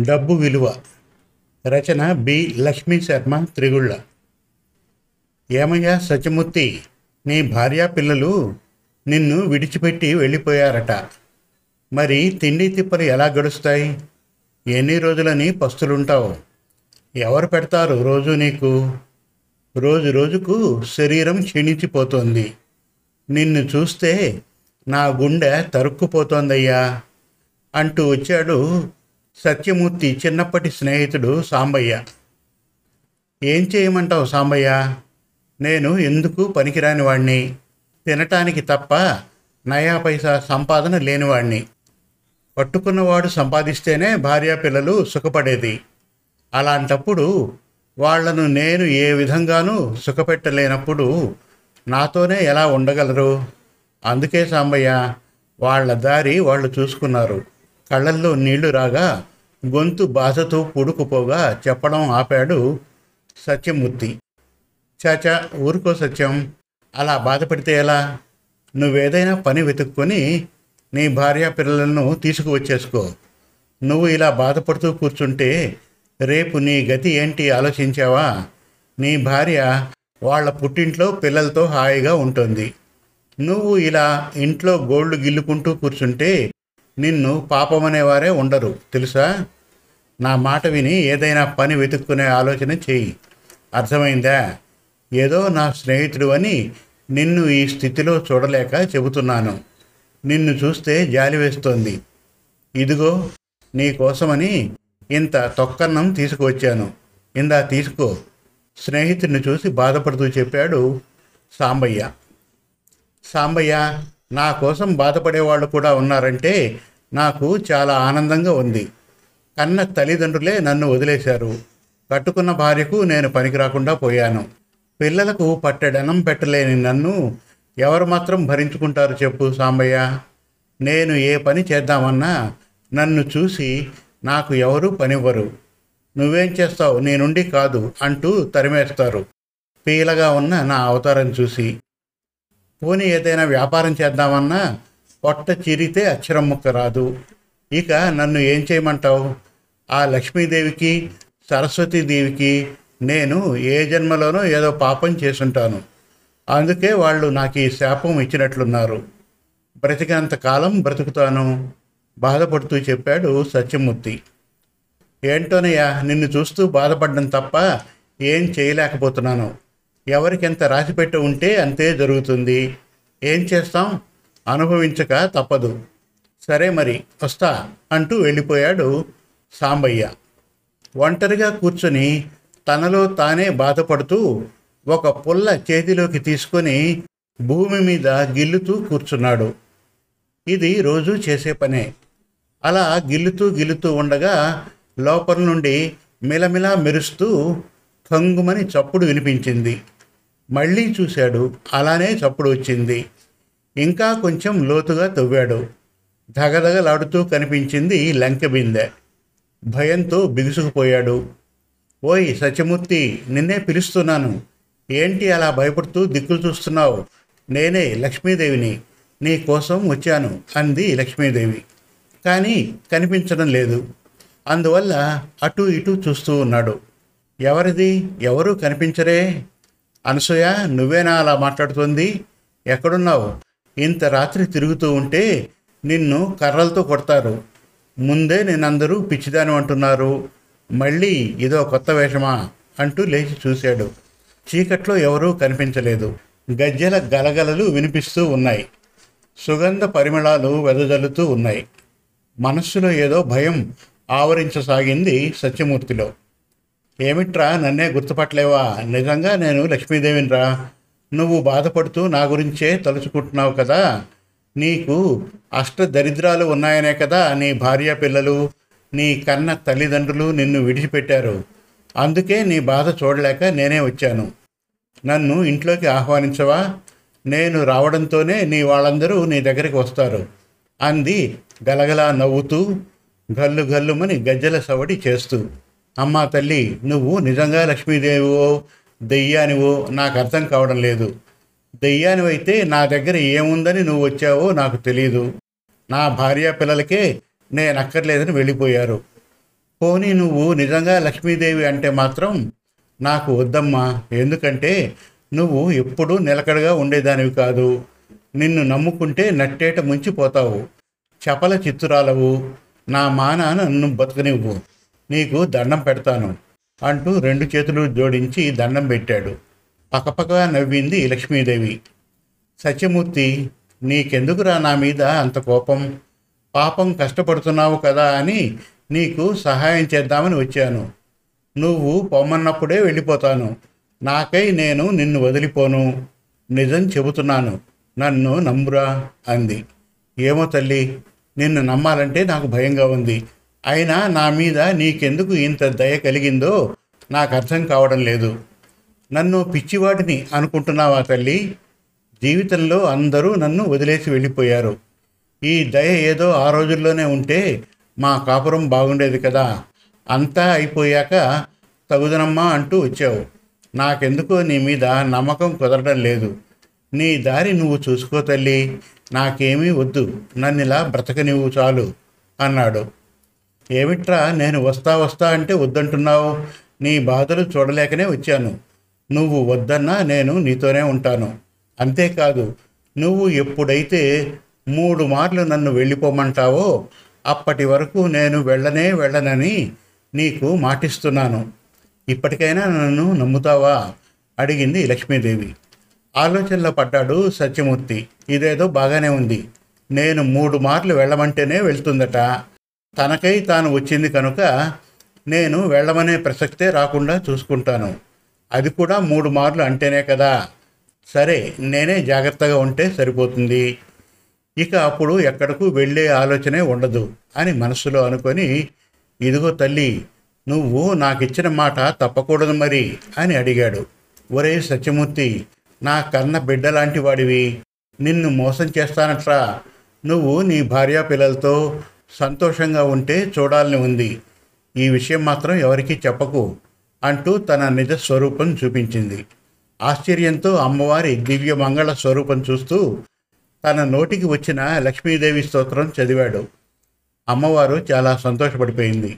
డబ్బు విలువ. రచన బి. లక్ష్మీ శర్మ త్రిగుళ్ళ. ఏమయ్యా సత్యమూర్తి నీ భార్యా పిల్లలు నిన్ను విడిచిపెట్టి వెళ్ళిపోయారట. మరి తిండి తిప్పలు ఎలా గడుస్తాయి? ఎన్ని రోజులని పస్తులుంటావు? ఎవరు పెడతారు రోజు నీకు? రోజు రోజుకు శరీరం క్షీణించిపోతోంది. నిన్ను చూస్తే నా గుండె తరుక్కుపోతోందయ్యా అంటూ వచ్చాడు సత్యమూర్తి చిన్నప్పటి స్నేహితుడు సాంబయ్య. ఏం చేయమంటావు సాంబయ్య? నేను ఎందుకు పనికిరాని వాణ్ణి? తినటానికి తప్ప నయా పైసా సంపాదన లేనివాణ్ణి. పట్టుకున్నవాడు సంపాదిస్తేనే భార్య పిల్లలు సుఖపడేది. అలాంటప్పుడు వాళ్ళను నేను ఏ విధంగానూ సుఖపెట్టలేనప్పుడు నాతోనే ఎలా ఉండగలరు? అందుకే సాంబయ్య వాళ్ళ దారి వాళ్ళు చూసుకున్నారు. కళ్ళల్లో నీళ్ళు రాగా గొంతు బాధతో పుడుకుపోగా చెప్పడం ఆపాడు సత్యమూర్తి. చాచా ఊరుకో సత్యం. అలా బాధపడితే ఎలా? నువ్వేదైనా పని వెతుక్కొని నీ భార్య పిల్లలను తీసుకువచ్చేసుకో. నువ్వు ఇలా బాధపడుతూ కూర్చుంటే రేపు నీ గతి ఏంటి ఆలోచించావా? నీ భార్య వాళ్ళ పుట్టింట్లో పిల్లలతో హాయిగా ఉంటుంది. నువ్వు ఇలా ఇంట్లో గోళ్ళు గిల్లుకుంటూ కూర్చుంటే నిన్ను పాపమనేవారే ఉండరు. తెలుసా? నా మాట విని ఏదైనా పని వెతుక్కునే ఆలోచన చెయ్యి అర్థమైందా? ఏదో నా స్నేహితుడు అని నిన్ను ఈ స్థితిలో చూడలేక చెబుతున్నాను. నిన్ను చూస్తే జాలి వేస్తోంది. ఇదిగో నీ కోసమని ఇంత తొక్కన్నం తీసుకువచ్చాను. ఇందా తీసుకో. స్నేహితుడిని చూసి బాధపడుతూ చెప్పాడు సాంబయ్య. సాంబయ్య నా కోసం బాధపడేవాళ్ళు కూడా ఉన్నారంటే నాకు చాలా ఆనందంగా ఉంది. కన్న తల్లిదండ్రులే నన్ను వదిలేశారు. కట్టుకున్న భార్యకు నేను పనికి రాకుండా పోయాను. పిల్లలకు పట్టెడనం పెట్టలేని నన్ను ఎవరు మాత్రం భరించుకుంటారు చెప్పు సాంబయ్య. నేను ఏ పని చేద్దామన్నా నన్ను చూసి నాకు ఎవరు పనివ్వరు. నువ్వేం చేస్తావు? నీ నుండి కాదు అంటూ తరిమేస్తారు. పీలగా ఉన్న నా అవతారం చూసి పోనీ ఏదైనా వ్యాపారం చేద్దామన్నా పొట్ట చిరితే అక్షరం ముక్క రాదు. ఇక నన్ను ఏం చేయమంటావు? ఆ లక్ష్మీదేవికి సరస్వతీదేవికి నేను ఏ జన్మలోనో ఏదో పాపం చేసుంటాను. అందుకే వాళ్ళు నాకు ఈ శాపం ఇచ్చినట్లున్నారు. బ్రతికినంత కాలం బ్రతుకుతాను? బాధపడుతూ చెప్పాడు సత్యమూర్తి. ఏంటోనయ్యా నిన్ను చూస్తూ బాధపడడం తప్ప ఏం చేయలేకపోతున్నాను. ఎవరికి ఎవరికెంత రాసిపెట్టి ఉంటే అంతే జరుగుతుంది. ఏం చేస్తాం? అనుభవించక తప్పదు. సరే మరి వస్తా అంటూ వెళ్ళిపోయాడు సాంబయ్య. ఒంటరిగా కూర్చొని తనలో తానే బాధపడుతూ ఒక పుల్ల చేతిలోకి తీసుకొని భూమి మీద గిల్లుతూ కూర్చున్నాడు. ఇది రోజు చేసే పనే. అలా గిల్లుతూ గిల్లుతూ ఉండగా లోపల నుండి మిలమిలా మెరుస్తూ కంగుమని చప్పుడు వినిపించింది. మళ్ళీ చూశాడు. అలానే చప్పుడు వచ్చింది. ఇంకా కొంచెం లోతుగా తవ్వాడు. ధగధగలాడుతూ కనిపించింది లంక బిందె. భయంతో బిగుసుకుపోయాడు. ఓయ్ సత్యమూర్తి నిన్నే పిలుస్తున్నాను. ఏంటి అలా భయపడుతూ దిక్కులు చూస్తున్నావు? నేనే లక్ష్మీదేవిని. నీ కోసం వచ్చాను అంది లక్ష్మీదేవి. కానీ కనిపించడం లేదు. అందువల్ల అటు ఇటు చూస్తూ ఉన్నాడు. ఎవరిది? ఎవరు కనిపించరే? అనసూయ నువ్వేనా అలా మాట్లాడుతుంది? ఎక్కడున్నావు? ఇంత రాత్రి తిరుగుతూ ఉంటే నిన్ను కర్రలతో కొడతారు. ముందే నేనందరూ పిచ్చిదాని అంటున్నారు. మళ్ళీ ఇదో కొత్త వేషమా? అంటూ లేచి చూశాడు. చీకట్లో ఎవరూ కనిపించలేదు. గజ్జెల గలగలలు వినిపిస్తూ ఉన్నాయి. సుగంధ పరిమళాలు వెదజల్లుతూ ఉన్నాయి. మనస్సులో ఏదో భయం ఆవరించసాగింది సత్యమూర్తిలో. ఏమిట్రా నన్నే గుర్తుపట్టలేవా? నిజంగా నేను లక్ష్మీదేవినిరా. నువ్వు బాధపడుతూ నా గురించే తలుచుకుంటున్నావు కదా? నీకు అష్ట దరిద్రాలు ఉన్నాయనే కదా నీ భార్య పిల్లలు? నీ కన్న తల్లిదండ్రులు నిన్ను విడిచిపెట్టారు. అందుకే నీ బాధ చూడలేక నేనే వచ్చాను. నన్ను ఇంట్లోకి ఆహ్వానించవా? నేను రావడంతోనే నీ వాళ్ళందరూ నీ దగ్గరికి వస్తారు. అంది గలగలా నవ్వుతూ గల్లు గల్లుమని గజ్జల సవడి చేస్తూ. అమ్మా తల్లి నువ్వు నిజంగా లక్ష్మీదేవివో దెయ్యానివో నాకు అర్థం కావడం లేదు. దెయ్యానివైతే నా దగ్గర ఏముందని నువ్వు వచ్చావో నాకు తెలియదు నా భార్య పిల్లలకే నేను అక్కర్లేదని వెళ్ళిపోయారు. పోనీ నువ్వు నిజంగా లక్ష్మీదేవి అంటే మాత్రం నాకు వద్దమ్మా. ఎందుకంటే నువ్వు ఎప్పుడూ నిలకడగా ఉండేదానివి కాదు. నిన్ను నమ్ముకుంటే నట్టేట ముంచిపోతావు. చపల చిత్తురాలవు. నా మాన నన్ను బతకనివ్వు. నీకు దండం పెడతాను అంటూ రెండు చేతులు జోడించి దండం పెట్టాడు. పక్కపక్కగా నవ్వింది లక్ష్మీదేవి. సత్యమూర్తి నీకెందుకురా నా మీద అంత కోపం? పాపం కష్టపడుతున్నావు కదా అని నీకు సహాయం చేద్దామని వచ్చాను. నువ్వు పొమ్మన్నప్పుడే వెళ్ళిపోతాను. నాకై నేను నిన్ను వదిలిపోను. నిజం చెబుతున్నాను. నన్ను నమ్మురా అంది. ఏమో తల్లి నిన్ను నమ్మాలంటే నాకు భయంగా ఉంది. అయినా నా మీద నీకెందుకు ఇంత దయ కలిగిందో నాకు అర్థం కావడం లేదు. నన్ను పిచ్చివాడిని అనుకుంటున్నావా తల్లి? జీవితంలో అందరూ నన్ను వదిలేసి వెళ్ళిపోయారు. ఈ దయ ఏదో ఆ రోజుల్లోనే ఉంటే మా కాపురం బాగుండేది కదా. అంతా అయిపోయాక తగుదనమ్మా అంటూ వచ్చావు. నాకెందుకో నీ మీద నమ్మకం కుదరడం లేదు. నీ దారి నువ్వు చూసుకో తల్లి. నాకేమీ వద్దు. నన్నిలా బ్రతకనివ్వు చాలు అన్నాడు. ఏమిట్రా నేను వస్తా వస్తా అంటే వద్దంటున్నావు? నీ బాధలు చూడలేకనే వచ్చాను. నువ్వు వద్దన్నా నేను నీతోనే ఉంటాను. అంతేకాదు నువ్వు ఎప్పుడైతే మూడు మార్లు నన్ను వెళ్ళిపోమంటావో అప్పటి వరకు నేను వెళ్ళనే వెళ్ళనని నీకు మాటిస్తున్నాను. ఇప్పటికైనా నన్ను నమ్ముతావా? అడిగింది లక్ష్మీదేవి. ఆలోచనలో పడ్డాడు సత్యమూర్తి. ఇదేదో బాగానే ఉంది. నేను మూడు మార్లు వెళ్ళమంటేనే వెళ్తుందట. తనకై తాను వచ్చింది కనుక నేను వెళ్ళమనే ప్రసక్తే రాకుండా చూసుకుంటాను. అది కూడా మూడు మార్లు అంటేనే కదా. సరే నేనే జాగ్రత్తగా ఉంటే సరిపోతుంది. ఇక అప్పుడు ఎక్కడకు వెళ్ళే ఆలోచనే ఉండదు అని మనసులో అనుకొని ఇదిగో తల్లి నువ్వు నాకు ఇచ్చిన మాట తప్పకూడదు మరి అని అడిగాడు. ఒరే సత్యమూర్తి నా కన్న బిడ్డలాంటి వాడివి. నిన్ను మోసం చేస్తానట్రా. నువ్వు నీ భార్యా పిల్లలతో సంతోషంగా ఉంటే చూడాలని ఉంది. ఈ విషయం మాత్రం ఎవరికీ చెప్పకు అంటూ తన నిజ స్వరూపం చూపించింది. ఆశ్చర్యంతో అమ్మవారి దివ్య మంగళ స్వరూపం చూస్తూ తన నోటికి వచ్చిన లక్ష్మీదేవి స్తోత్రం చదివాడు. అమ్మవారు చాలా సంతోషపడిపోయింది.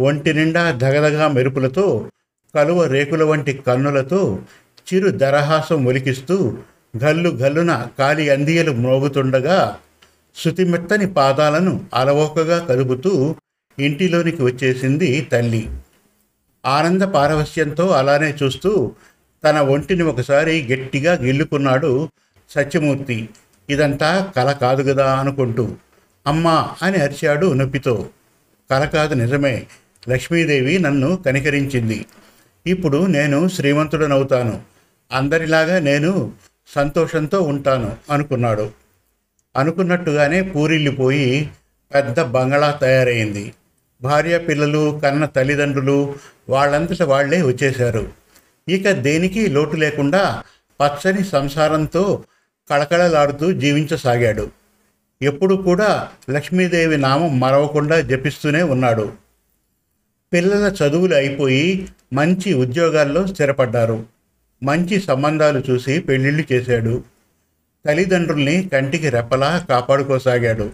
ఒంటి నిండా ధగధగా మెరుపులతో కలువ రేకుల వంటి కన్నులతో చిరు దరహాసం ఒలికిస్తూ గల్లు గల్లున కాలి అందియలు మ్రోగుతుండగా శృతిమెత్తని పాదాలను అలవోకగా కలుపుతూ ఇంటిలోనికి వచ్చేసింది తల్లి. ఆనంద పారవస్యంతో అలానే చూస్తూ తన ఒంటిని ఒకసారి గట్టిగా గిల్లుకున్నాడు సత్యమూర్తి. ఇదంతా కల కాదు కదా అనుకుంటూ అమ్మా అని అరిచాడు నొప్పితో. కల కాదు నిజమే లక్ష్మీదేవి నన్ను కనికరించింది. ఇప్పుడు నేను శ్రీమంతుడనవుతాను. అందరిలాగా నేను సంతోషంతో ఉంటాను అనుకున్నాడు. అనుకున్నట్టుగానే పూరిల్లిపోయి పెద్ద బంగళా తయారైంది. భార్య పిల్లలు కన్న తల్లిదండ్రులు వాళ్ళంతట వాళ్ళే వచ్చేశారు. ఇక దేనికి లోటు లేకుండా పచ్చని సంసారంతో కళకళలాడుతూ జీవించసాగాడు. ఎప్పుడు కూడా లక్ష్మీదేవి నామం మరవకుండా జపిస్తూనే ఉన్నాడు. పిల్లల చదువులు అయిపోయి మంచి ఉద్యోగాల్లో స్థిరపడ్డారు. మంచి సంబంధాలు చూసి పెళ్ళిళ్ళు చేశాడు. తల్లిదండ్రుల్ని కంటికి రెప్పలా కాపాడుకోసాగాడు.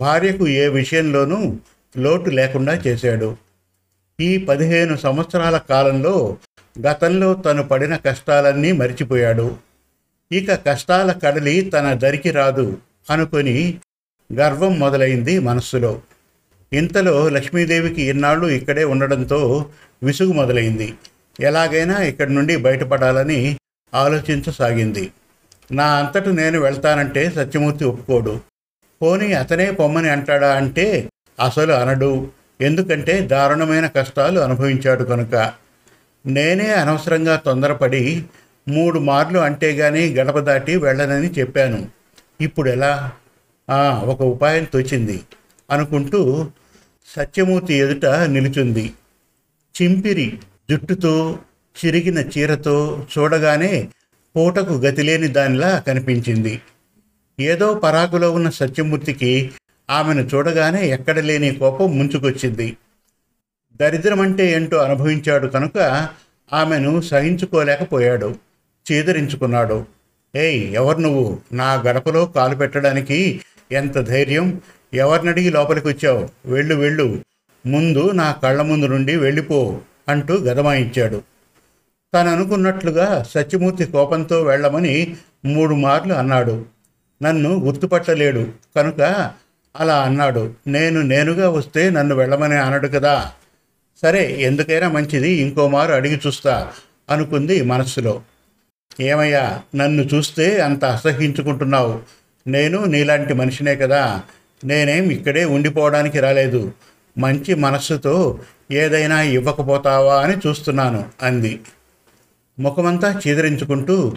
భార్యకు ఏ విషయంలోనూ లోటు లేకుండా చేశాడు. ఈ పదిహేను సంవత్సరాల కాలంలో గతంలో తను పడిన కష్టాలన్నీ మరిచిపోయాడు. ఇక కష్టాల కడలి తన దరికి రాదు అనుకొని గర్వం మొదలైంది మనస్సులో. ఇంతలో లక్ష్మీదేవికి ఇన్నాళ్ళు ఇక్కడే ఉండడంతో విసుగు మొదలైంది. ఎలాగైనా ఇక్కడి నుండి బయటపడాలని ఆలోచించసాగింది. నా అంతట నేను వెళ్తానంటే సత్యమూర్తి ఒప్పుకోడు. పోనీ అతనే పొమ్మని అంటాడా అంటే అసలు అనడు. ఎందుకంటే దారుణమైన కష్టాలు అనుభవించాడు కనుక. నేనే అనవసరంగా తొందరపడి మూడు మార్లు అంటే గాని గడప దాటి వెళ్ళనని చెప్పాను. ఇప్పుడు ఎలా? ఒక ఉపాయం తోచింది అనుకుంటూ సత్యమూర్తి ఎదుట నిలుచుంది. చింపిరి జుట్టుతో చిరిగిన చీరతో చూడగానే పూటకు గతిలేని దానిలా కనిపించింది. ఏదో పరాకులో ఉన్న సత్యమూర్తికి ఆమెను చూడగానే ఎక్కడ లేని కోపం ముంచుకొచ్చింది. దరిద్రం అంటే ఏంటో అనుభవించాడు కనుక ఆమెను సహించుకోలేకపోయాడు. చేదరించుకున్నాడు. ఏయ్ ఎవరు నువ్వు? నా గడపలో కాలు పెట్టడానికి ఎంత ధైర్యం? ఎవరినడిగి లోపలికి వచ్చావు వెళ్ళు వెళ్ళు. ముందు నా కళ్ళ ముందు నుండి వెళ్ళిపో అంటూ గదమాయించాడు. తను అనుకున్నట్లుగా సత్యమూర్తి కోపంతో వెళ్ళమని మూడు మార్లు అన్నాడు. నన్ను గుర్తుపట్టలేడు కనుక అలా అన్నాడు. నేను నేనుగా వస్తే నన్ను వెళ్ళమని అనడు కదా. సరే ఎందుకైనా మంచిది. ఇంకో మారు అడిగి చూస్తా అనుకుంది మనస్సులో. ఏమయ్యా నన్ను చూస్తే అంత అసహించుకుంటున్నావు నేను నీలాంటి మనిషినే కదా. నేనేం ఇక్కడే ఉండిపోవడానికి రాలేదు. మంచి మనస్సుతో ఏదైనా ఇవ్వకపోతావా అని చూస్తున్నాను అంది. ముఖమంతా చీదరించుకుంటూ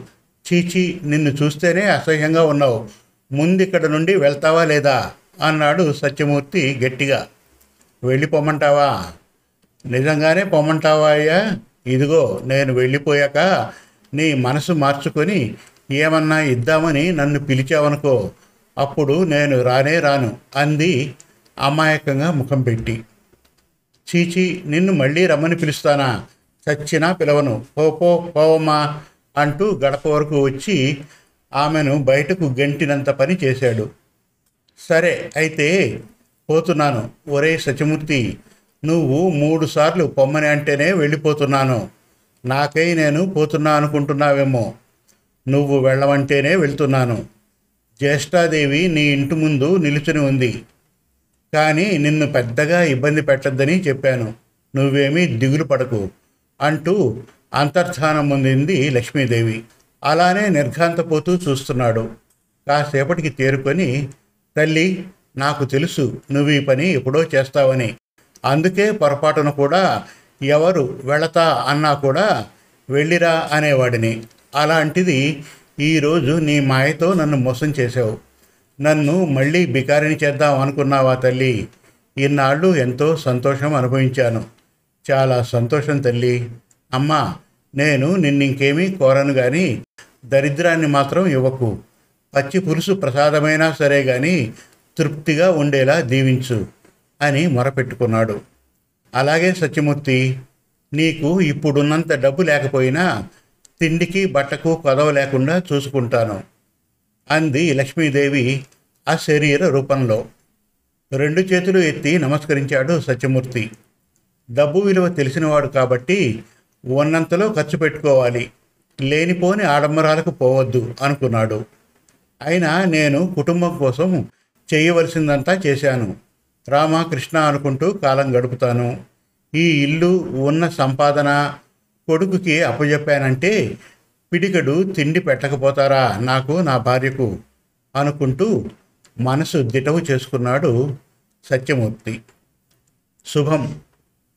చీచి నిన్ను చూస్తేనే అసహ్యంగా ఉన్నావు. ముందిక్కడ నుండి వెళ్తావా లేదా? అన్నాడు సత్యమూర్తి గట్టిగా. వెళ్ళిపోమంటావా? నిజంగానే పొమ్మంటావా అయ్యా? ఇదిగో నేను వెళ్ళిపోయాక నీ మనసు మార్చుకొని ఏమన్నా ఇద్దామని నన్ను పిలిచావనుకో అప్పుడు నేను రానే రాను అంది అమాయకంగా ముఖం పెట్టి. చీచి నిన్ను మళ్ళీ రమ్మని పిలుస్తానా? చచ్చినా పిలవను. పోపో పోవమ్మా అంటూ గడప వరకు వచ్చి ఆమెను బయటకు గెంటినంత పని చేశాడు. సరే అయితే పోతున్నాను. ఒరే సత్యమూర్తి నువ్వు మూడు సార్లు పొమ్మని అంటేనే వెళ్ళిపోతున్నాను. నాకై నేను పోతున్నా అనుకుంటున్నావేమో. నువ్వు వెళ్ళమంటేనే వెళ్తున్నాను. జ్యేష్ఠాదేవి నీ ఇంటి ముందు నిలుచుని ఉంది. కానీ నిన్ను పెద్దగా ఇబ్బంది పెట్టద్దని చెప్పాను. నువ్వేమీ దిగులు పడకు. అంటూ అంతర్ధానం పొందింది లక్ష్మీదేవి. అలానే నిర్ఘాంతపోతూ చూస్తున్నాడు. కాసేపటికి తేరుకొని తల్లి నాకు తెలుసు నువ్వు ఈ పని ఎప్పుడో చేస్తావని. అందుకే పొరపాటున కూడా ఎవరు వెళతా అన్నా కూడా వెళ్ళిరా అనేవాడిని. అలాంటిది ఈరోజు నీ మాయతో నన్ను మోసం చేసావు నన్ను మళ్ళీ బికారిని చేద్దాం అనుకున్నావా తల్లి? ఇన్నాళ్ళు ఎంతో సంతోషం అనుభవించాను. చాలా సంతోషం తల్లి. అమ్మా నేను నిన్నింకేమీ కోరను కానీ దరిద్రాన్ని మాత్రం ఇవ్వకు. పచ్చి పులుసు ప్రసాదమైనా సరే కానీ తృప్తిగా ఉండేలా దీవించు అని మొరపెట్టుకున్నాడు. అలాగే సత్యమూర్తి నీకు ఇప్పుడున్నంత డబ్బు లేకపోయినా తిండికి బట్టకు కొదవ లేకుండా చూసుకుంటాను అంది లక్ష్మీదేవి ఆ శరీర రూపంలో. రెండు చేతులు ఎత్తి నమస్కరించాడు సత్యమూర్తి. డబ్బు విలువ తెలిసినవాడు కాబట్టి ఉన్నంతలో ఖర్చు పెట్టుకోవాలి. లేనిపోని ఆడంబరాలకు పోవద్దు అనుకున్నాడు. అయినా నేను కుటుంబం కోసం చేయవలసిందంతా చేశాను. రామకృష్ణ అనుకుంటూ కాలం గడుపుతాను. ఈ ఇల్లు ఉన్న సంపాదన కొడుకుకి అప్పజెప్పానంటే పిడికడు తిండి పెట్టకపోతారా? నాకు నా భార్యకు అనుకుంటూ మనసు దిటవు చేసుకున్నాడు సత్యమూర్తి. శుభం.